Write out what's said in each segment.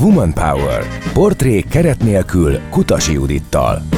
Woman Power. Portrék keret nélkül Kutasi Judittal.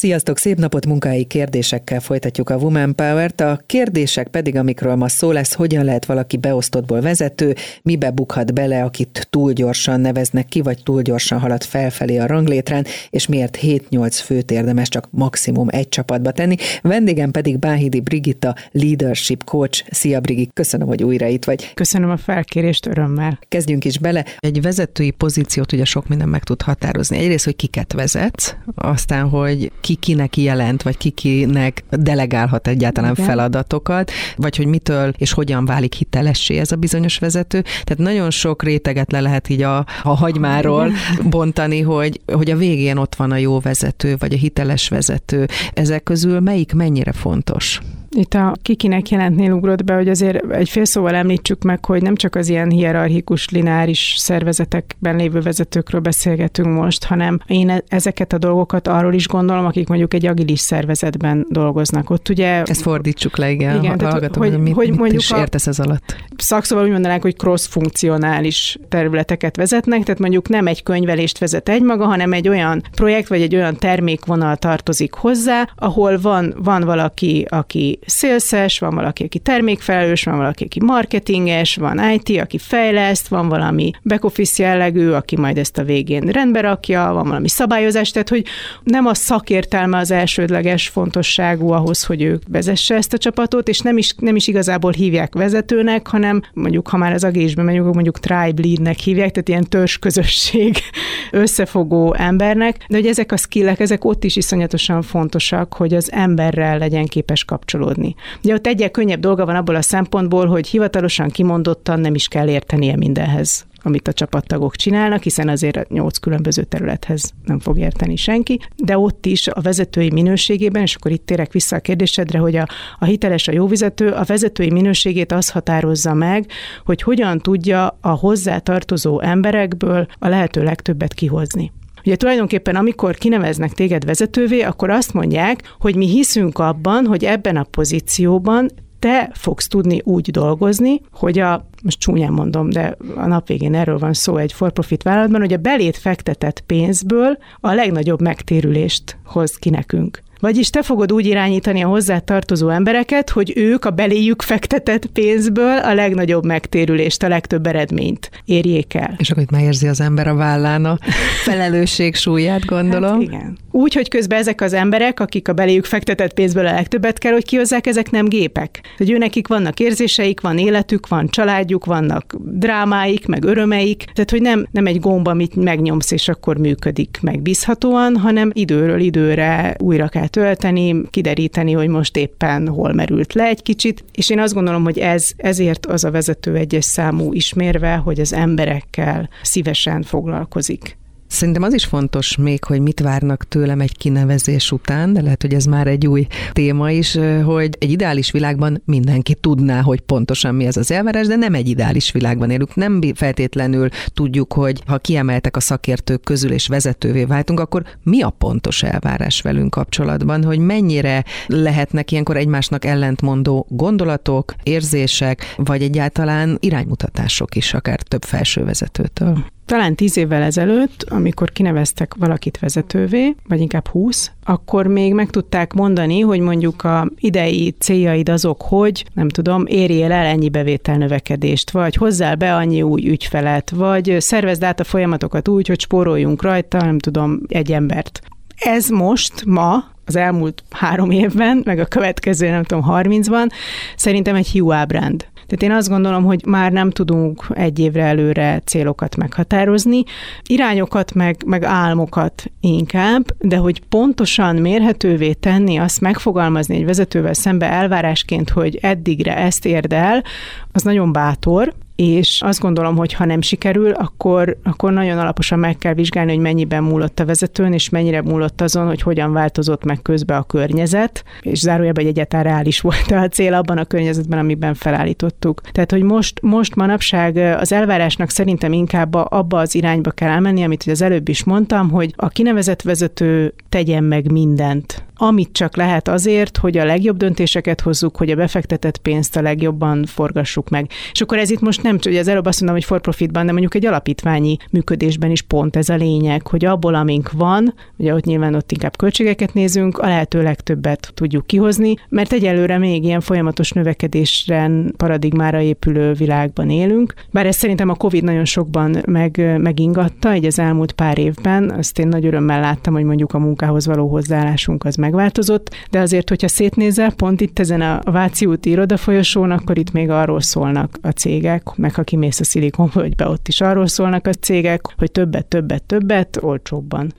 Sziasztok, szép napot munkai kérdésekkel folytatjuk a Woman Power-t. A kérdések pedig, amikről ma szó lesz, hogyan lehet valaki beosztottból vezető, mibe bukhat bele, akit túl gyorsan neveznek ki, vagy túl gyorsan halad felfelé a ranglétrán, és miért 7-8 főt érdemes csak maximum egy csapatba tenni. Vendégem pedig Báhidi Brigitta, leadership coach. Szia Brigi, köszönöm, hogy újra itt vagy. Köszönöm a felkérést, örömmel. Kezdjünk is bele. Egy vezetői pozíciót ugye sok minden meg tud határozni. Egyrészt, hogy kiket vezetsz, aztán, hogy ki kinek jelent, vagy ki kinek delegálhat egyáltalán Igen. feladatokat, vagy hogy mitől és hogyan válik hitelessé ez a bizonyos vezető. Tehát nagyon sok réteget le lehet így a, a hagymáról Igen. bontani, hogy, hogy a végén ott van a jó vezető, vagy a hiteles vezető. Ezek közül melyik mennyire fontos? Itt a kikinek jelentnél ugrott be, hogy azért egy fél szóval említsük meg, hogy nem csak az ilyen hierarchikus, lineáris szervezetekben lévő vezetőkről beszélgetünk most, hanem én e- ezeket a dolgokat arról is gondolom, akik mondjuk egy agilis szervezetben dolgoznak. Ott ugye... Ezt fordítsuk le, igen, igen tehát, hallgatom, hogy, mit, hogy mit mondjuk is értesz ez alatt. Szakszóval úgy mondanánk, hogy cross-funkcionális területeket vezetnek, tehát mondjuk nem egy könyvelést vezet egymaga, hanem egy olyan projekt vagy egy olyan termékvonal tartozik hozzá, ahol van, van valaki, aki szélszes, van valaki, aki termékfelelős, van valaki, aki marketinges, van IT, aki fejleszt, van valami back-office jellegű, aki majd ezt a végén rendbe rakja, van valami szabályozás, tehát hogy nem a szakértelme az elsődleges fontosságú ahhoz, hogy ő vezesse ezt a csapatot, és nem is, nem is igazából hívják vezetőnek, hanem mondjuk, ha már az agésben megyünk, mondjuk tribe leadnek hívják, tehát ilyen törzsközösség összefogó embernek, de hogy ezek a skillek, ezek ott is iszonyatosan fontosak, hogy az emberrel legyen képes kapcsolódni kapcsolódni. Ugye ott egyel könnyebb dolga van abból a szempontból, hogy hivatalosan kimondottan nem is kell értenie mindenhez amit a csapattagok csinálnak, hiszen azért nyolc különböző területhez nem fog érteni senki, de ott is a vezetői minőségében, és akkor itt térek vissza a kérdésedre, hogy a, a hiteles, a jó vezető, a vezetői minőségét az határozza meg, hogy hogyan tudja a hozzátartozó emberekből a lehető legtöbbet kihozni. Ugye tulajdonképpen amikor kineveznek téged vezetővé, akkor azt mondják, hogy mi hiszünk abban, hogy ebben a pozícióban te fogsz tudni úgy dolgozni, hogy a, most csúnyán mondom, de a nap végén erről van szó egy for-profit vállalatban, hogy a belét fektetett pénzből a legnagyobb megtérülést hoz ki nekünk. Vagyis te fogod úgy irányítani a hozzá tartozó embereket, hogy ők a beléjük fektetett pénzből a legnagyobb megtérülést, a legtöbb eredményt érjék el. És akkor itt megérzi az ember a vállán a felelősség súlyát, gondolom. Hát igen. Úgy, hogy közben ezek az emberek, akik a beléjük fektetett pénzből a legtöbbet kell, hogy kihozzák, ezek nem gépek. Hogy ő nekik vannak érzéseik, van életük, van családjuk, vannak drámáik, meg örömeik. Tehát, hogy nem, nem egy gomba, amit megnyomsz, és akkor működik megbízhatóan, hanem időről időre újra kell tölteni, kideríteni, hogy most éppen hol merült le egy kicsit, és én azt gondolom, hogy ez ezért az a vezető egyes számú ismérve, hogy az emberekkel szívesen foglalkozik. Szerintem az is fontos még, hogy mit várnak tőlem egy kinevezés után, de lehet, hogy ez már egy új téma is, hogy egy ideális világban mindenki tudná, hogy pontosan mi ez az elvárás, de nem egy ideális világban élünk. Nem feltétlenül tudjuk, hogy ha kiemeltek a szakértők közül és vezetővé váltunk, akkor mi a pontos elvárás velünk kapcsolatban, hogy mennyire lehetnek ilyenkor egymásnak ellentmondó gondolatok, érzések, vagy egyáltalán iránymutatások is, akár több felső vezetőtől. Talán tíz évvel ezelőtt, amikor kineveztek valakit vezetővé, vagy inkább húsz, akkor még meg tudták mondani, hogy mondjuk a idei céljaid azok, hogy nem tudom, érjél el ennyi bevétel növekedést, vagy hozzál be annyi új ügyfelet, vagy szervezd át a folyamatokat úgy, hogy spóroljunk rajta, nem tudom, egy embert. Ez most, ma, az elmúlt három évben, meg a következő, nem tudom, harmincban, szerintem egy hiú ábránd. Tehát én azt gondolom, hogy már nem tudunk egy évre előre célokat meghatározni, irányokat meg, meg álmokat inkább, de hogy pontosan mérhetővé tenni, azt megfogalmazni egy vezetővel szembe elvárásként, hogy eddigre ezt érd el, az nagyon bátor, és azt gondolom, hogy ha nem sikerül, akkor, akkor nagyon alaposan meg kell vizsgálni, hogy mennyiben múlott a vezetőn, és mennyire múlott azon, hogy hogyan változott meg közben a környezet, és zárójelben, hogy egyáltalán reális volt a cél abban a környezetben, amiben felállítottuk. Tehát, hogy most, most manapság az elvárásnak szerintem inkább abba az irányba kell elmenni, amit az előbb is mondtam, hogy a kinevezett vezető tegyen meg mindent amit csak lehet azért, hogy a legjobb döntéseket hozzuk, hogy a befektetett pénzt a legjobban forgassuk meg. És akkor ez itt most nem, ugye az előbb azt mondom, hogy for profitban, de mondjuk egy alapítványi működésben is pont ez a lényeg, hogy abból, amink van, ugye ott nyilván ott inkább költségeket nézünk, a lehető legtöbbet tudjuk kihozni, mert egyelőre még ilyen folyamatos növekedésren paradigmára épülő világban élünk. Bár ezt szerintem a Covid nagyon sokban meg, megingatta, egy az elmúlt pár évben, azt én nagy örömmel láttam, hogy mondjuk a munkához való hozzáállásunk az megváltozott, de azért, hogyha szétnézel, pont itt ezen a Váci úti irodafolyosón, akkor itt még arról szólnak a cégek, meg ha kimész a szilikonvölgybe, ott is arról szólnak a cégek, hogy többet, többet, többet, olcsóbban.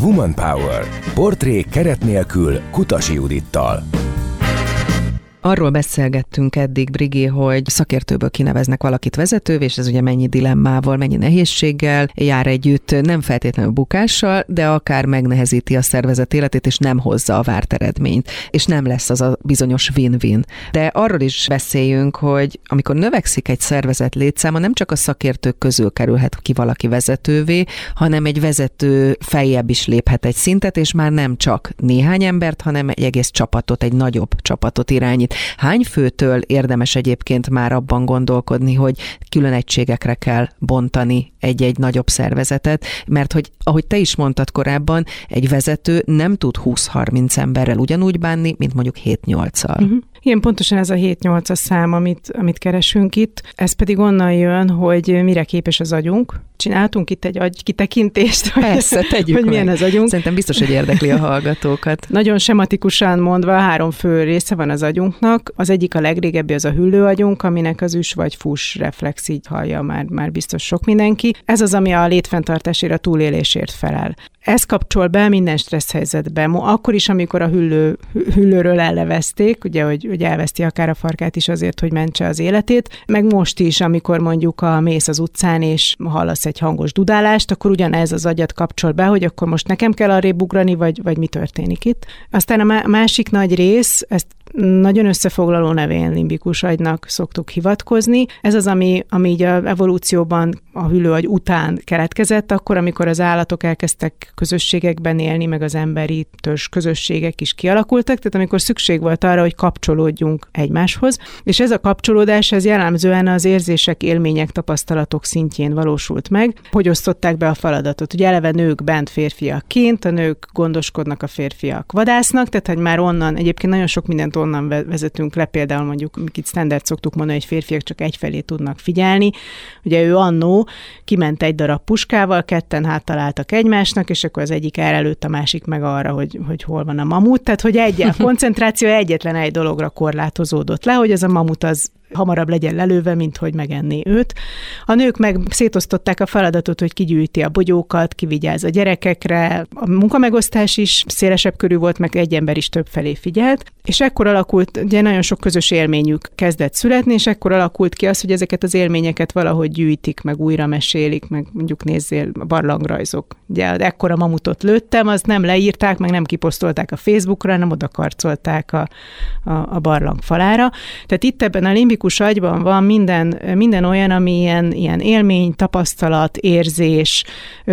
Woman Power. Portrék keret nélkül Kutasi Judittal. Arról beszélgettünk eddig, Brigé, hogy szakértőből kineveznek valakit vezetővé, és ez ugye mennyi dilemmával, mennyi nehézséggel jár együtt, nem feltétlenül bukással, de akár megnehezíti a szervezet életét, és nem hozza a várt eredményt, és nem lesz az a bizonyos win-win. De arról is beszéljünk, hogy amikor növekszik egy szervezet létszáma, nem csak a szakértők közül kerülhet ki valaki vezetővé, hanem egy vezető feljebb is léphet egy szintet, és már nem csak néhány embert, hanem egy egész csapatot, egy nagyobb csapatot irányít valamit. Hány főtől érdemes egyébként már abban gondolkodni, hogy külön egységekre kell bontani egy-egy nagyobb szervezetet, mert hogy ahogy te is mondtad korábban, egy vezető nem tud 20-30 emberrel ugyanúgy bánni, mint mondjuk 7-8-al. Uh-huh. Igen, pontosan ez a 7-8-as szám, amit, amit keresünk itt. Ez pedig onnan jön, hogy mire képes az agyunk. Csináltunk itt egy agy kitekintést, Persze, tegyük hogy milyen az agyunk. Szerintem biztos, hogy érdekli a hallgatókat. Nagyon sematikusan mondva három fő része van az agyunknak. Az egyik a legrégebbi, az a hüllőagyunk, aminek az üs vagy fuss reflex, így hallja már, már biztos sok mindenki. Ez az, ami a létfenntartásért, a túlélésért felel. Ez kapcsol be minden stressz helyzetbe. Akkor is, amikor a hüllő, hüllőről ellevezték, ugye, hogy, hogy elveszti akár a farkát is azért, hogy mentse az életét, meg most is, amikor mondjuk a mész az utcán, és hallasz egy hangos dudálást, akkor ugyanez az agyat kapcsol be, hogy akkor most nekem kell arrébb ugrani, vagy, vagy mi történik itt. Aztán a másik nagy rész, ezt nagyon összefoglaló nevén limbikus agynak szoktuk hivatkozni. Ez az, ami, ami így a evolúcióban a hüllőagy után keletkezett, akkor, amikor az állatok elkezdtek közösségekben élni, meg az emberi törzs közösségek is kialakultak, tehát amikor szükség volt arra, hogy kapcsolódjunk egymáshoz, és ez a kapcsolódás ez jellemzően az érzések, élmények, tapasztalatok szintjén valósult meg. Hogy osztották be a feladatot? Ugye eleve nők bent férfiak kint, a nők gondoskodnak, a férfiak vadásznak, tehát hogy már onnan egyébként nagyon sok mindent onnan vezetünk le, például mondjuk, itt standard szoktuk mondani, hogy férfiak csak egyfelé tudnak figyelni. Ugye ő annó kiment egy darab puskával, ketten háttaláltak egymásnak, és akkor az egyik előtt, a másik meg arra, hogy, hogy hol van a mamut. Tehát, hogy egy, a koncentráció egyetlen egy dologra korlátozódott le, hogy ez a mamut az hamarabb legyen lelőve, mint hogy megenné őt. A nők meg szétosztották a feladatot, hogy kigyűjti a bogyókat, kivigyáz a gyerekekre. A munkamegosztás is szélesebb körű volt, meg egy ember is több felé figyelt. És ekkor alakult, ugye nagyon sok közös élményük kezdett születni, és ekkor alakult ki az, hogy ezeket az élményeket valahogy gyűjtik, meg újra mesélik, meg mondjuk nézzél a barlangrajzok. Ugye ekkora mamutot lőttem, azt nem leírták, meg nem kiposztolták a Facebookra, nem oda karcolták a, a, a barlang falára. Tehát itt ebben a limbikus limbikus agyban van minden, minden olyan, ami ilyen, ilyen élmény, tapasztalat, érzés.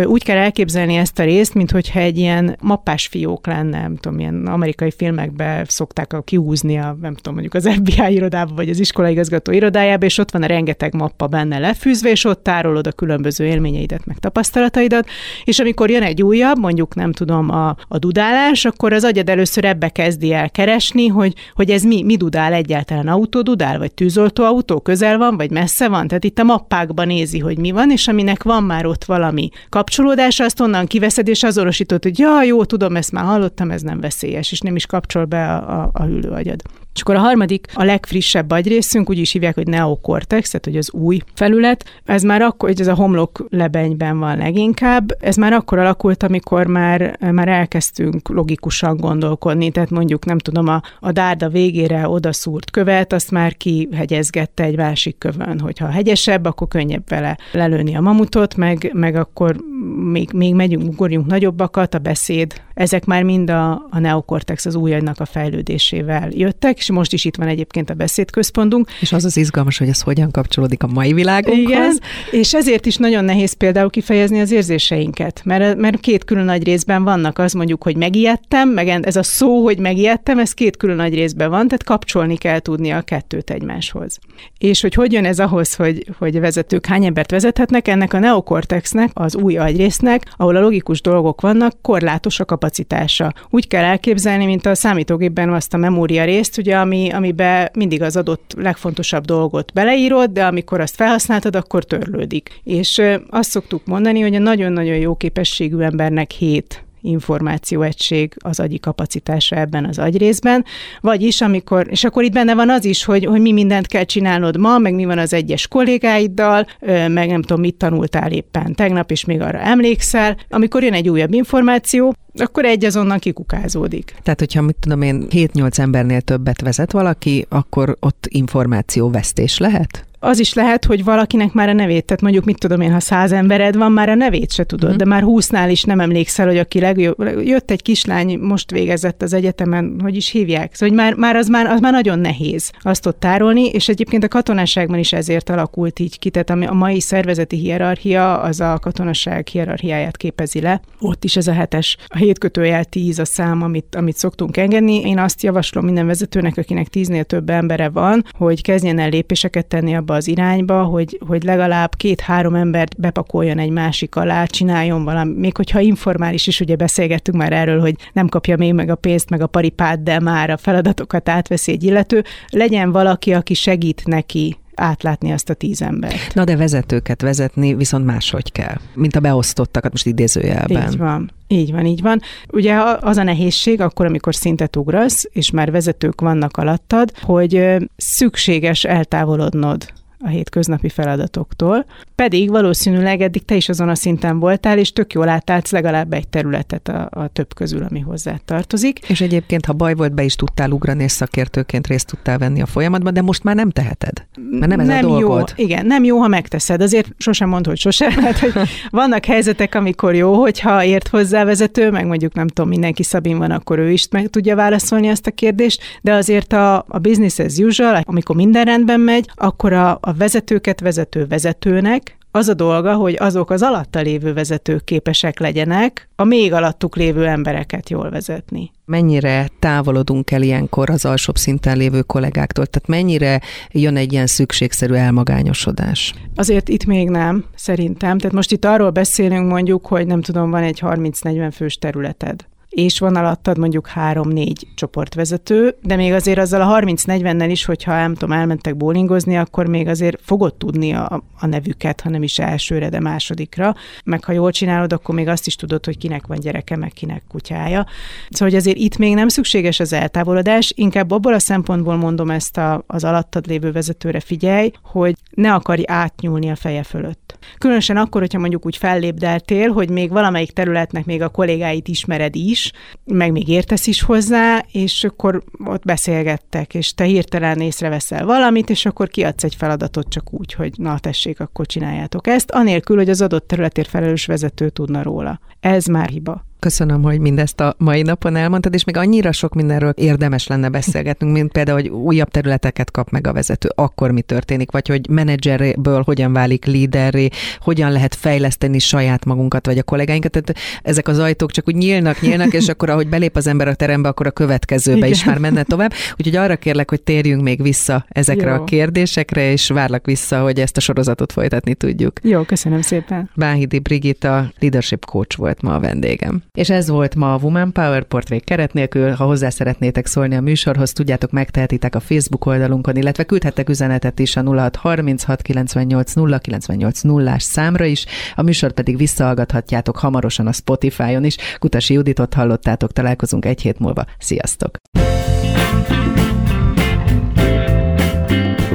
Úgy kell elképzelni ezt a részt, mint hogyha egy ilyen mappás fiók lenne, nem tudom, ilyen amerikai filmekbe szokták a kiúzni a, nem tudom, mondjuk az FBI irodába, vagy az iskolaigazgató irodájába, és ott van a rengeteg mappa benne lefűzve, és ott tárolod a különböző élményeidet, meg tapasztalataidat, és amikor jön egy újabb, mondjuk nem tudom, a, a dudálás, akkor az agyad először ebbe kezdi el keresni, hogy, hogy ez mi, mi dudál egyáltalán, autódudál, vagy tűz autó közel van, vagy messze van? Tehát itt a mappákban nézi, hogy mi van, és aminek van már ott valami kapcsolódása, azt onnan kiveszed, és azonosítod, hogy ja, jó, tudom, ezt már hallottam, ez nem veszélyes, és nem is kapcsol be a, a, a hüllőagyad. És akkor a harmadik, a legfrissebb agyrészünk, úgy is hívják, hogy neokortex, tehát hogy az új felület. Ez már akkor, hogy ez a homlok lebenyben van leginkább. Ez már akkor alakult, amikor már, már elkezdtünk logikusan gondolkodni, tehát mondjuk nem tudom, a, a dárda végére odaszúrt követ, azt már kihegyezgette egy másik kövön, hogyha hegyesebb, akkor könnyebb vele lelőni a mamutot, meg, meg akkor még, még megyünk, ugorjunk nagyobbakat, a beszéd, ezek már mind a, a neokortex, az új agynak a fejlődésével jöttek, és most is itt van egyébként a beszédközpontunk. És az az izgalmas, hogy ez hogyan kapcsolódik a mai világunkhoz. Igen, és ezért is nagyon nehéz például kifejezni az érzéseinket, mert, mert két külön nagy részben vannak az mondjuk, hogy megijedtem, meg ez a szó, hogy megijedtem, ez két külön nagy részben van, tehát kapcsolni kell tudni a kettőt egymáshoz. És hogy hogy jön ez ahhoz, hogy, hogy vezetők hány embert vezethetnek, ennek a neokortexnek, az új agyrésznek, ahol a logikus dolgok vannak, korlátos a kapacitása. Úgy kell elképzelni, mint a számítógépben azt a memória részt, ugye, ami, amiben mindig az adott legfontosabb dolgot beleírod, de amikor azt felhasználtad, akkor törlődik. És azt szoktuk mondani, hogy a nagyon-nagyon jó képességű embernek hét információegység az agyi kapacitása ebben az agyrészben, vagyis amikor, és akkor itt benne van az is, hogy, hogy mi mindent kell csinálnod ma, meg mi van az egyes kollégáiddal, meg nem tudom, mit tanultál éppen tegnap, és még arra emlékszel. Amikor jön egy újabb információ, akkor egy azonnal kikukázódik. Tehát, hogyha mit tudom én, 7-8 embernél többet vezet valaki, akkor ott információvesztés lehet? Az is lehet, hogy valakinek már a nevét, tehát mondjuk mit tudom én, ha száz embered van, már a nevét se tudod, hmm. de már húsznál is nem emlékszel, hogy aki legjobb, jött egy kislány, most végezett az egyetemen, hogy is hívják. Szóval hogy már, már, az, már az már nagyon nehéz azt ott tárolni, és egyébként a katonaságban is ezért alakult így ki, tehát a mai szervezeti hierarchia az a katonaság hierarchiáját képezi le. Ott is ez a hetes, a hétkötőjel tíz a szám, amit, amit szoktunk engedni. Én azt javaslom minden vezetőnek, akinek tíznél több embere van, hogy kezdjen el lépéseket tenni a abba az irányba, hogy, hogy legalább két-három embert bepakoljon egy másik alá, csináljon valami, még hogyha informális is, ugye beszélgettünk már erről, hogy nem kapja még meg a pénzt, meg a paripát, de már a feladatokat átveszi egy illető, legyen valaki, aki segít neki átlátni azt a tíz embert. Na de vezetőket vezetni viszont máshogy kell, mint a beosztottakat most idézőjelben. Így van. Így van, így van. Ugye az a nehézség akkor, amikor szintet ugrasz, és már vezetők vannak alattad, hogy szükséges eltávolodnod a hétköznapi feladatoktól, pedig valószínűleg eddig te is azon a szinten voltál, és tök jól átállsz legalább egy területet a, a több közül, ami hozzá tartozik. És egyébként, ha baj volt, be is tudtál ugrani, és szakértőként részt tudtál venni a folyamatban, de most már nem teheted. Mert nem ez nem a dolgod. Jó, igen, nem jó, ha megteszed. Azért sosem mond, hogy sosem, mert hogy vannak helyzetek, amikor jó, hogyha ért hozzá vezető, meg mondjuk nem tudom, mindenki Szabin van, akkor ő is meg tudja válaszolni ezt a kérdést, de azért a, a business as usual, amikor minden rendben megy, akkor a, a vezetőket vezető vezetőnek az a dolga, hogy azok az alatta lévő vezetők képesek legyenek a még alattuk lévő embereket jól vezetni. Mennyire távolodunk el ilyenkor az alsóbb szinten lévő kollégáktól? Tehát mennyire jön egy ilyen szükségszerű elmagányosodás? Azért itt még nem, szerintem. Tehát most itt arról beszélünk mondjuk, hogy nem tudom, van egy 30-40 fős területed és van alattad mondjuk három-négy csoportvezető, de még azért azzal a 30-40-nel is, hogyha nem tudom, elmentek bowlingozni, akkor még azért fogod tudni a, a nevüket, ha nem is elsőre, de másodikra. Meg ha jól csinálod, akkor még azt is tudod, hogy kinek van gyereke, meg kinek kutyája. Szóval, hogy azért itt még nem szükséges az eltávolodás, inkább abból a szempontból mondom ezt a, az alattad lévő vezetőre figyelj, hogy ne akarj átnyúlni a feje fölött. Különösen akkor, hogyha mondjuk úgy fellépdeltél, hogy még valamelyik területnek még a kollégáit ismered is, meg még értesz is hozzá, és akkor ott beszélgettek, és te hirtelen észreveszel valamit, és akkor kiadsz egy feladatot csak úgy, hogy na tessék, akkor csináljátok ezt, anélkül, hogy az adott területért felelős vezető tudna róla. Ez már hiba. Köszönöm, hogy mindezt a mai napon elmondtad, és még annyira sok mindenről érdemes lenne beszélgetnünk, mint például, hogy újabb területeket kap meg a vezető, akkor mi történik, vagy hogy menedzserből hogyan válik líderré, hogyan lehet fejleszteni saját magunkat, vagy a kollégáinkat. Tehát ezek az ajtók csak úgy nyílnak, nyílnak, és akkor, ahogy belép az ember a terembe, akkor a következőbe Igen. is már menne tovább. Úgyhogy arra kérlek, hogy térjünk még vissza ezekre Jó. a kérdésekre, és várlak vissza, hogy ezt a sorozatot folytatni tudjuk. Jó, köszönöm szépen. Báhidi Brigitta, leadership coach volt ma a vendégem. És ez volt ma a Woman Power portré keret nélkül. Ha hozzá szeretnétek szólni a műsorhoz, tudjátok, megtehetitek a Facebook oldalunkon, illetve küldhettek üzenetet is a 0636 98 098 0 számra is. A műsort pedig visszahallgathatjátok hamarosan a Spotify-on is. Kutasi Juditot hallottátok, találkozunk egy hét múlva. Sziasztok!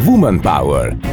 Woman Power